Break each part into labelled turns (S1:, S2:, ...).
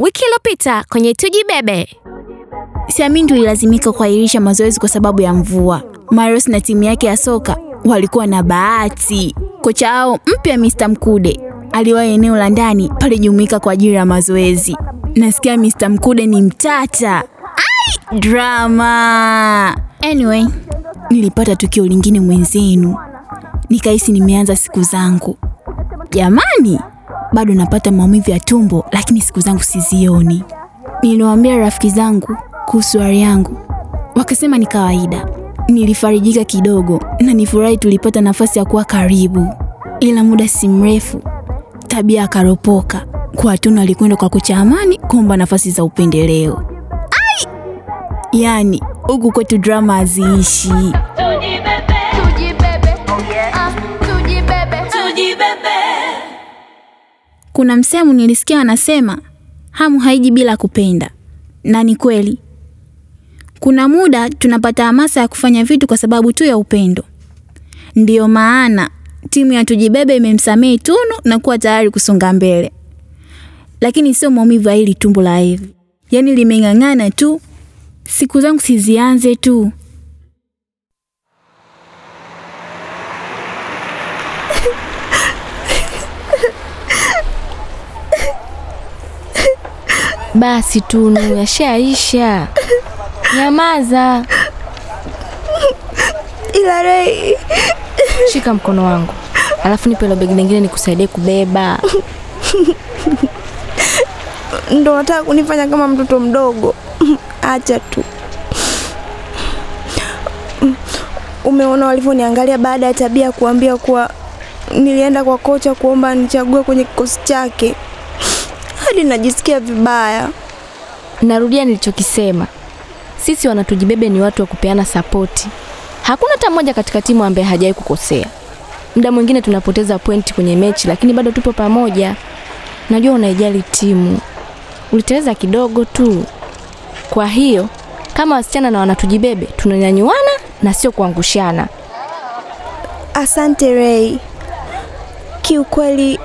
S1: Wiki iliyopita kwenye Tujibebe.
S2: Siamini ililazimika kuahirisha mazoezi kwa sababu ya mvua. Marius na timu yake ya soka walikuwa na bahati. Kocha wao mpya Mr. Mkude aliwahi eneo la ndani palijumuika kwa ajili ya mazoezi. Nasikia Mr. Mkude ni mtata. Ai, drama. Anyway, nilipata tukio lingine mwenzenu, nikahisi nimeanza siku zangu. Jamani, bado napata maumivu ya tumbo, lakini siku zangu sizioni. Niliwaambia rafiki zangu kuhusu hali yangu, wakasema ni kawaida. Nilifarijika kidogo na nifurahi tulipata nafasi ya kuwa karibu, ila muda si mrefu tabia akaropoka. Kwa Tunu alikwenda kwa kocha Amani kuomba nafasi za upendeleo. Ai! Yaani huku kwetu drama haziishi. Kuna msemo nilisikia wanasema hamu haiji bila kupenda, na ni kweli. Kuna muda tunapata hamasa ya kufanya vitu kwa sababu tu ya upendo. Ndiyo maana timu ya Tujibebe imemsamehe Tunu na kuwa tayari kusonga mbele, lakini sio maumivu ya hili tumbo la hivi, yaani limeng'ang'ana tu. Siku zangu sizianze tu.
S3: Basi Tunu, yashaisha. Nyamaza,
S4: Ila Rei,
S3: shika mkono wangu, alafu nipe ile begi lingine nikusaidie kubeba.
S4: ndo nataka kunifanya kama mtoto mdogo. Acha tu. Umeona walivyoniangalia baada ya tabia kuambia kuwa nilienda kwa kocha kuomba nichague kwenye kikosi chake, hadi najisikia vibaya.
S3: Narudia nilichokisema, sisi wanatujibebe ni watu wa kupeana sapoti. Hakuna hata mmoja katika timu ambaye hajawahi kukosea. Muda mwingine tunapoteza pointi kwenye mechi, lakini bado tupo pamoja. Najua unaijali timu, uliteleza kidogo tu. Kwa hiyo kama wasichana na wanatujibebe, tunanyanyuana na sio kuangushana.
S4: Asante Rei, kiukweli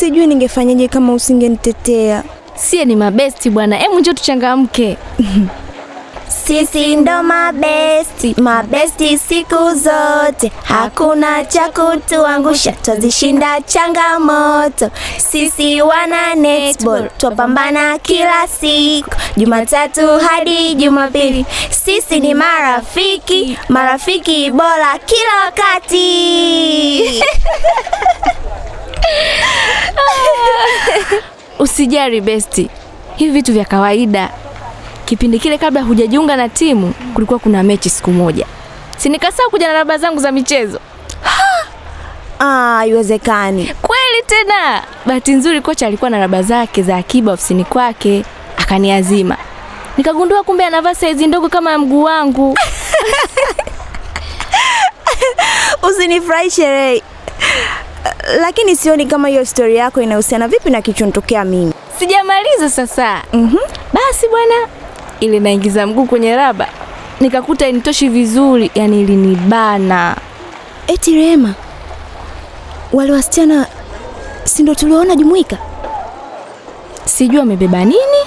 S4: sijui ningefanyaje kama usingenitetea.
S3: Sie ni mabesti bwana, hebu njoo tuchangamke.
S4: Sisi ndo mabesti, mabesti siku zote, hakuna cha kutuangusha, twazishinda changamoto. Sisi wana netball, twapambana kila siku, Jumatatu hadi Jumapili. Sisi ni marafiki, marafiki bora kila wakati.
S3: Usijali besti, hivi vitu vya kawaida. Kipindi kile kabla hujajiunga na timu, kulikuwa kuna mechi siku moja, si nikasahau kuja na raba zangu za michezo.
S4: Ah, haiwezekani.
S3: Kweli tena, bahati nzuri kocha alikuwa na raba zake za akiba ofisini kwake, akaniazima. Nikagundua kumbe anavaa saizi ndogo kama ya mguu wangu.
S4: Usinifurahishe Rei, lakini sioni kama hiyo stori yako inahusiana vipi na kichontokea mimi.
S3: Sijamaliza sasa.
S4: Mhm.
S3: Basi bwana, ili naingiza mguu kwenye raba nikakuta initoshi vizuri, yani ilinibana.
S4: Eti Rehema, wale wasichana si ndio tuliwaona Jumuika?
S3: Sijui wamebeba nini.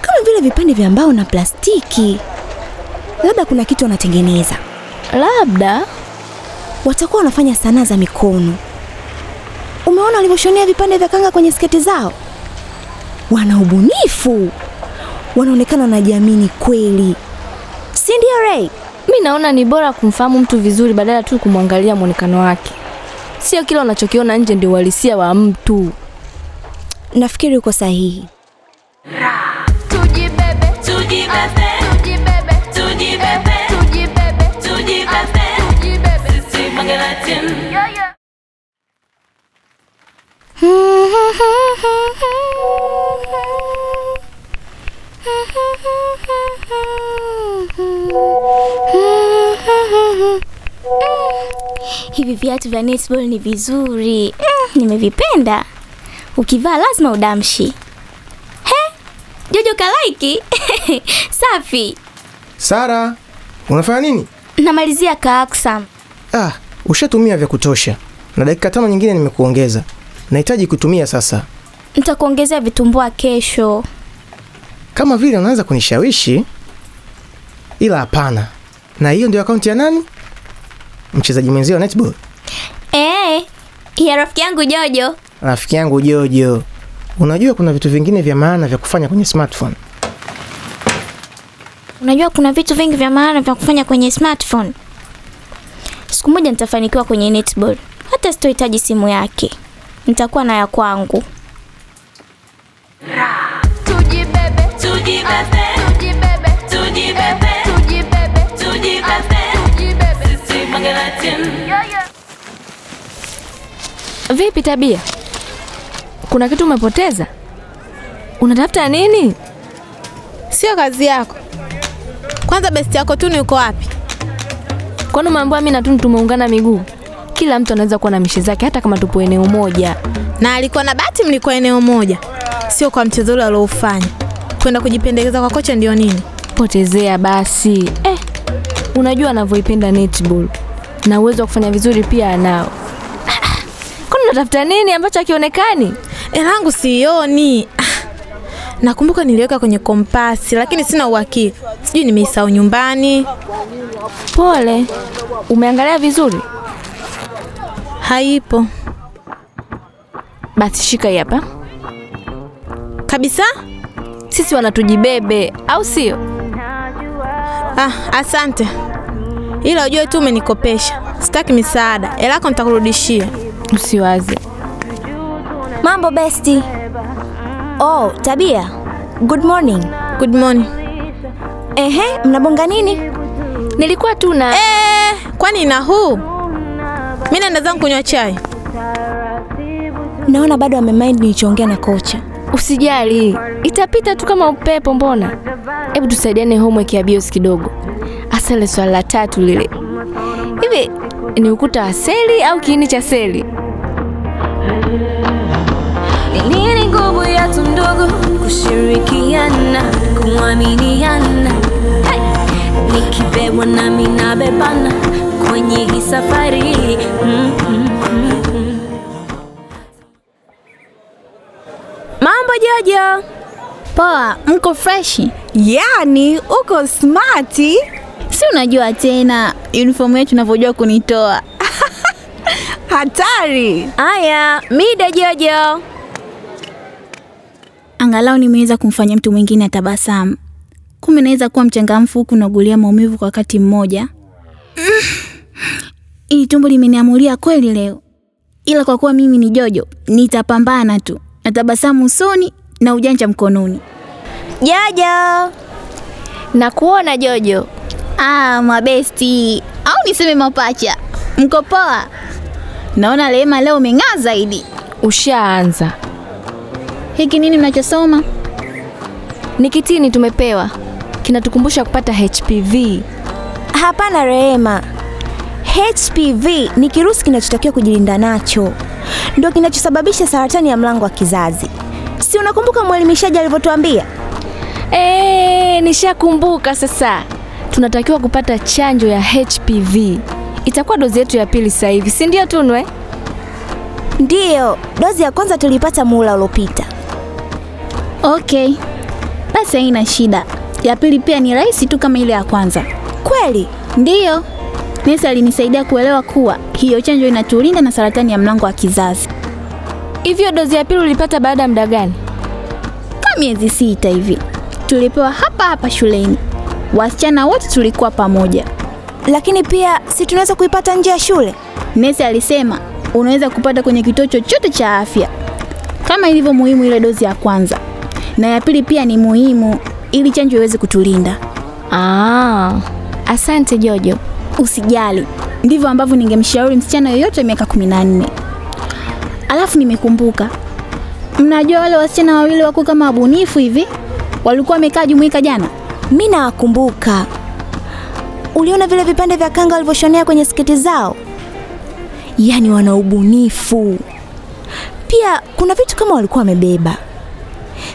S4: Kama vile vipande vya mbao na plastiki, labda kuna kitu wanatengeneza.
S3: Labda
S4: Watakuwa wanafanya sanaa za mikono. Umeona walivyoshonea vipande vya kanga kwenye sketi zao? Wana ubunifu, wanaonekana wanajiamini kweli, si ndio Ray?
S3: mi naona ni bora kumfahamu mtu vizuri badala tu kumwangalia mwonekano wake. Sio kila unachokiona nje ndio uhalisia wa mtu.
S4: Nafikiri uko sahihi.
S5: tujibebe, tujibebe, tujibebe, tujibebe, tujibebe, tujibebe, tujibebe. Sisi Bonge la Team.
S2: Hivi viatu vya netball ni vizuri. Mm, nimevipenda. Ukivaa lazima udamshi. He? Jojo kalaiki? Safi.
S6: Sara, unafanya nini?
S2: Namalizia kaaksam.
S6: Ah, ushatumia vya kutosha na dakika tano nyingine nimekuongeza. Nahitaji kutumia sasa.
S4: Nitakuongezea vitumbua kesho.
S6: Kama vile unaweza kunishawishi, ila hapana. Na hiyo ndio akaunti ya nani? Mchezaji mwenzio wa netball,
S4: Eh, ya rafiki yangu Jojo.
S6: rafiki yangu Jojo. Unajua kuna vitu vingine vya maana vya kufanya kwenye smartphone.
S4: Unajua kuna vitu vingi vya maana vya kufanya kwenye smartphone. Siku moja nitafanikiwa kwenye netball. Hata sitohitaji simu yake. Nitakuwa na ya kwangu.
S7: Tujibebe, tujibebe, tujibebe, tujibebe, tujibebe, tujibebe, tujibebe.
S3: Vipi tabia? Kuna kitu umepoteza? Unatafuta nini?
S8: Sio kazi yako. Kwanza besti yako Tunu yuko uko wapi?
S3: Kwani umeambiwa mimi na Tunu tumeungana miguu? Kila mtu anaweza kuwa na mishe zake hata kama tupo eneo moja.
S8: Na alikuwa na bahati mlikuwa eneo moja, sio kwa mchezo ule alioufanya. Kwenda kujipendekeza kwa kocha ndio nini?
S3: Potezea basi. Eh, unajua anavyoipenda netball na uwezo wa kufanya vizuri pia anao. Kwani unatafuta nini ambacho hakionekani?
S8: Elangu sioni. Ah, Nakumbuka niliweka kwenye kompasi lakini sina uhakika. Sijui nimeisahau nyumbani.
S3: Pole. Umeangalia vizuri?
S8: Haipo
S3: Basi shika hii hapa.
S8: kabisa.
S3: Sisi wanatujibebe, au sio?
S8: Ah, asante. Ila ujue tu umenikopesha. Sitaki misaada. Elako nitakurudishia.
S3: Usiwaze.
S4: Mambo besti. Oh, Tabia. Good morning.
S8: Good morning.
S4: Ehe, mnabonga nini?
S3: Nilikuwa tu na
S8: Eh, kwani na huu? Mimi naenda zangu kunywa chai.
S4: Naona bado amemind nilichoongea na kocha.
S3: Usijali, itapita tu kama upepo. Mbona? Hebu tusaidiane homework ya bios kidogo, hasa ile swali la tatu lile. Hivi ni ukuta wa seli au kiini cha seli?
S7: Nini nguvu ya tundugu kushirikiana, kuaminiana? Hey! Nikibebwa nami nabebana kwenye hii safari mm, mm, mm, mm.
S4: Mambo Jojo.
S2: Poa, mko freshi?
S4: Yaani uko smati,
S2: Si unajua tena uniform yetu unavyojua kunitoa.
S4: Hatari. Aya, mida Jojo.
S2: Angalau nimeweza kumfanya mtu mwingine atabasamu. Kumbe naweza kuwa mchangamfu huku naugulia maumivu kwa wakati mmoja. Ili tumbo limeniamulia kweli leo, ila kwa kuwa mimi ni Jojo nitapambana tu, natabasamu usoni na ujanja mkononi.
S4: Jojo.
S3: nakuona Jojo,
S2: Ah, mabesti au niseme mapacha, mko poa? Naona Rehema leo umeng'aa zaidi.
S3: ushaanza.
S2: Hiki nini mnachosoma?
S3: Ni kitini tumepewa, kinatukumbusha kupata HPV.
S4: Hapana Rehema. HPV ni kirusi kinachotakiwa kujilinda nacho, ndio kinachosababisha saratani ya mlango wa kizazi. Si unakumbuka mwelimishaji alivyotuambia?
S3: E, nishakumbuka sasa. Tunatakiwa kupata chanjo ya HPV. Itakuwa dozi yetu ya pili sasa hivi, si ndio Tunwe?
S4: Ndiyo, dozi ya kwanza tulipata muhula uliopita.
S2: Okay, basi haina shida. Ya pili pia ni rahisi tu kama ile ya kwanza.
S4: Kweli?
S2: Ndiyo, nesi alinisaidia kuelewa kuwa hiyo chanjo inatulinda na saratani ya mlango wa kizazi.
S3: Hivyo dozi ya pili ulipata baada ya muda gani?
S2: Kama miezi sita hivi, tulipewa hapa hapa shuleni. Wasichana wote tulikuwa pamoja.
S4: Lakini pia si tunaweza kuipata nje ya shule?
S2: Nesi alisema unaweza kupata kwenye kituo chochote cha afya, kama ilivyo muhimu ile dozi ya kwanza, na ya pili pia ni muhimu ili chanjo iweze kutulinda.
S3: Ah, asante Jojo.
S2: Usijali, ndivyo ambavyo ningemshauri msichana yoyote wa miaka kumi na nne. Alafu nimekumbuka, mnajua wale wasichana wawili wako kama wabunifu hivi, walikuwa wamekaa jumuika jana.
S4: Mi nawakumbuka. Uliona vile vipande vya kanga walivyoshonea kwenye sketi zao? Yaani wana ubunifu. Pia kuna vitu kama walikuwa wamebeba,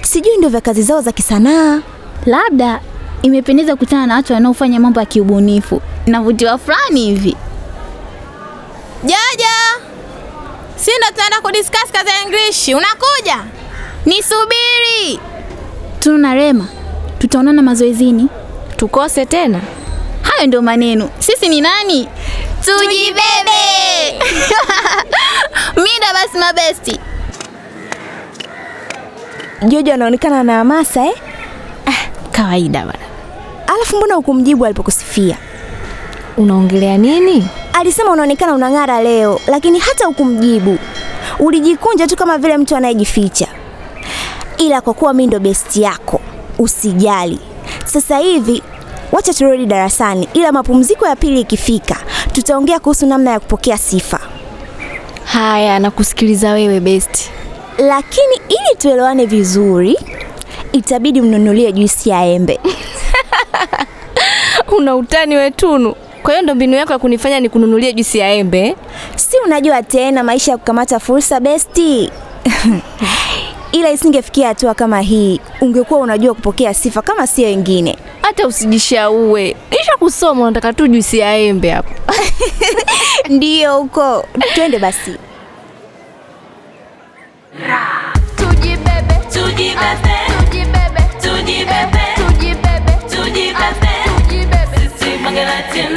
S4: sijui ndio vya kazi zao za kisanaa.
S2: Labda imependeza kukutana na watu wanaofanya mambo ya kiubunifu, navutiwa fulani hivi.
S8: Jaja, Si ndo tunaenda kudiscuss kazi ya English. Unakuja?
S2: Nisubiri. Tunu na Rema, tutaonana mazoezini.
S3: Tukose tena?
S2: Hayo ndio maneno. Sisi ni nani? Tujibebe. Mida basi mabesti.
S4: Jojo anaonekana na hamasa eh?
S3: Kawaida bana.
S4: Alafu mbona hukumjibu alipokusifia?
S3: Unaongelea nini?
S4: Alisema unaonekana unang'ara leo, lakini hata hukumjibu. Ulijikunja tu kama vile mtu anayejificha. Ila kwa kuwa mimi ndo besti yako, usijali. Sasa hivi wacha turudi darasani, ila mapumziko ya pili ikifika, tutaongea kuhusu namna ya kupokea sifa.
S3: Haya, nakusikiliza wewe besti.
S4: Lakini ili tuelewane vizuri, itabidi mnunulie juisi ya embe.
S3: Una utani we Tunu. Kwa hiyo ndo mbinu yako ya kunifanya nikununulie juisi ya embe?
S4: Si unajua tena maisha ya kukamata fursa besti. Ila isingefikia hatua kama hii, ungekuwa unajua kupokea sifa kama sio wengine.
S3: Hata usijishaue. isha kusoma unataka tu juisi ya embe hapo.
S4: Ndiyo huko, twende basi.
S7: Tujibebe, tujibebe, Magalatin.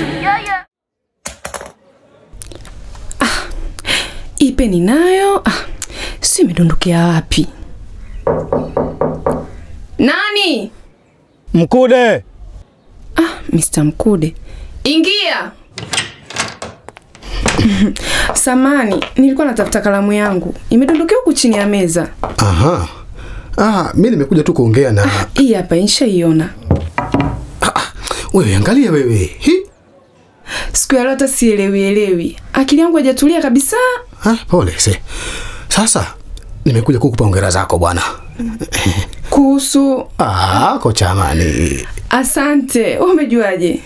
S9: Ipe ninayo. Ah, si imedondokea wapi? Nani?
S10: Mkude,
S9: Ah, Mr. Mkude. Ingia. Samani, nilikuwa natafuta kalamu yangu. Imedondokea huku chini ya meza.
S10: aha. Ah, mi nimekuja tu kuongea na
S9: Hii hapa nishaiona.
S10: Wewe. Angalia wewe, hi
S9: Siku ya leo hata sielewi elewi. Akili yangu haijatulia kabisa.
S10: ah, pole se. Sasa nimekuja kukupa hongera zako bwana.
S9: Kuhusu
S10: Ah, kocha amani.
S9: asante. Umejuaje?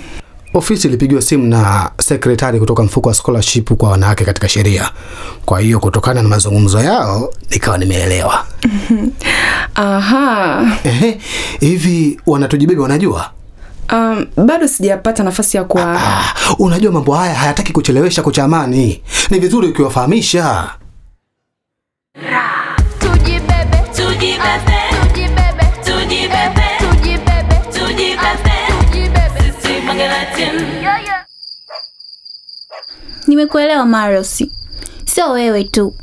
S10: Ofisi ilipigiwa simu na sekretari kutoka mfuko wa scholarship kwa wanawake katika sheria. Kwa hiyo kutokana na mazungumzo yao nikawa nimeelewa.
S9: Aha.
S10: Ehe, hivi wanatujibebe wanajua?
S9: Um, bado sijapata nafasi ya kwa
S10: Ah, unajua mambo haya hayataki kuchelewesha kocha amani. Ni vizuri ukiwafahamisha.
S7: Tujibebe, tujibebe, tujibebe, tujibebe, tujibebe, tujibebe, sisi Magalatin.
S2: Nimekuelewa Marius. Sio wewe tu.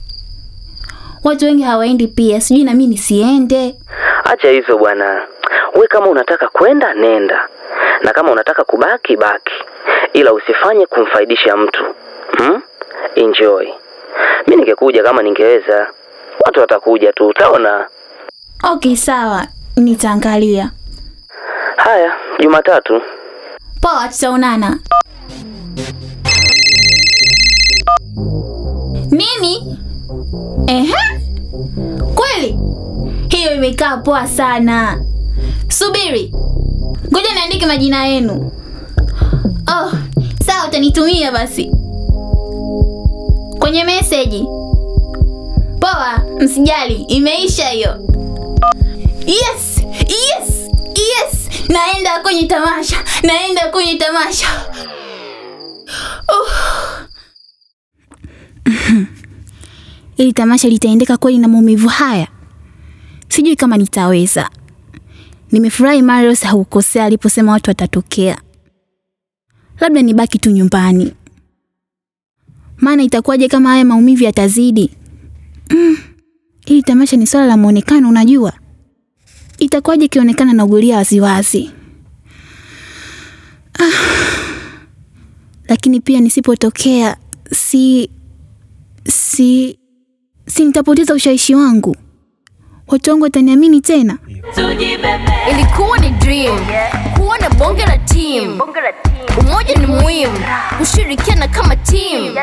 S2: Watu wengi hawaendi pia, sijui na mimi nisiende.
S11: Acha hivyo bwana, we kama unataka kwenda nenda, na kama unataka kubaki baki, ila usifanye kumfaidisha mtu hmm? Enjoy. Mi ningekuja kama ningeweza, watu watakuja tu, utaona.
S2: Okay, sawa, nitaangalia.
S11: Haya, Jumatatu.
S2: Poa, tutaonana. Nini? Ehe, kweli hiyo imekaa poa sana. Subiri, ngoja niandike majina yenu. Oh, sawa, utanitumia basi kwenye meseji. Poa, msijali, imeisha hiyo. Yes, yes, yes. Naenda kwenye tamasha, naenda kwenye tamasha. Uh. Ili tamasha litaendeka kweli na maumivu haya? Sijui kama nitaweza. Nimefurahi Marius haukosea aliposema watu watatokea. Labda nibaki tu nyumbani, maana itakuwaje kama haya maumivu yatazidi? Mm. hili tamasha ni swala la muonekano, unajua itakuwaje ikionekana na ugulia waziwazi? Ah. Lakini pia nisipotokea, si si si nitapoteza ushawishi wangu, watu wangu wataniamini tena?
S12: Ilikuwa ni dream kuwa na bonge la team. Umoja ni muhimu, kushirikiana kama team.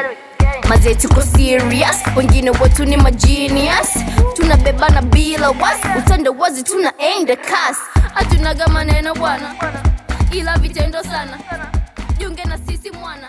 S12: Mazee tuko serious, wengine wetu ni majinius, Tunabebana bila wasi, utandawazi tunaenda kasi. Hatunaga maneno bwana, ila vitendo sana. Jiunge na sisi mwana.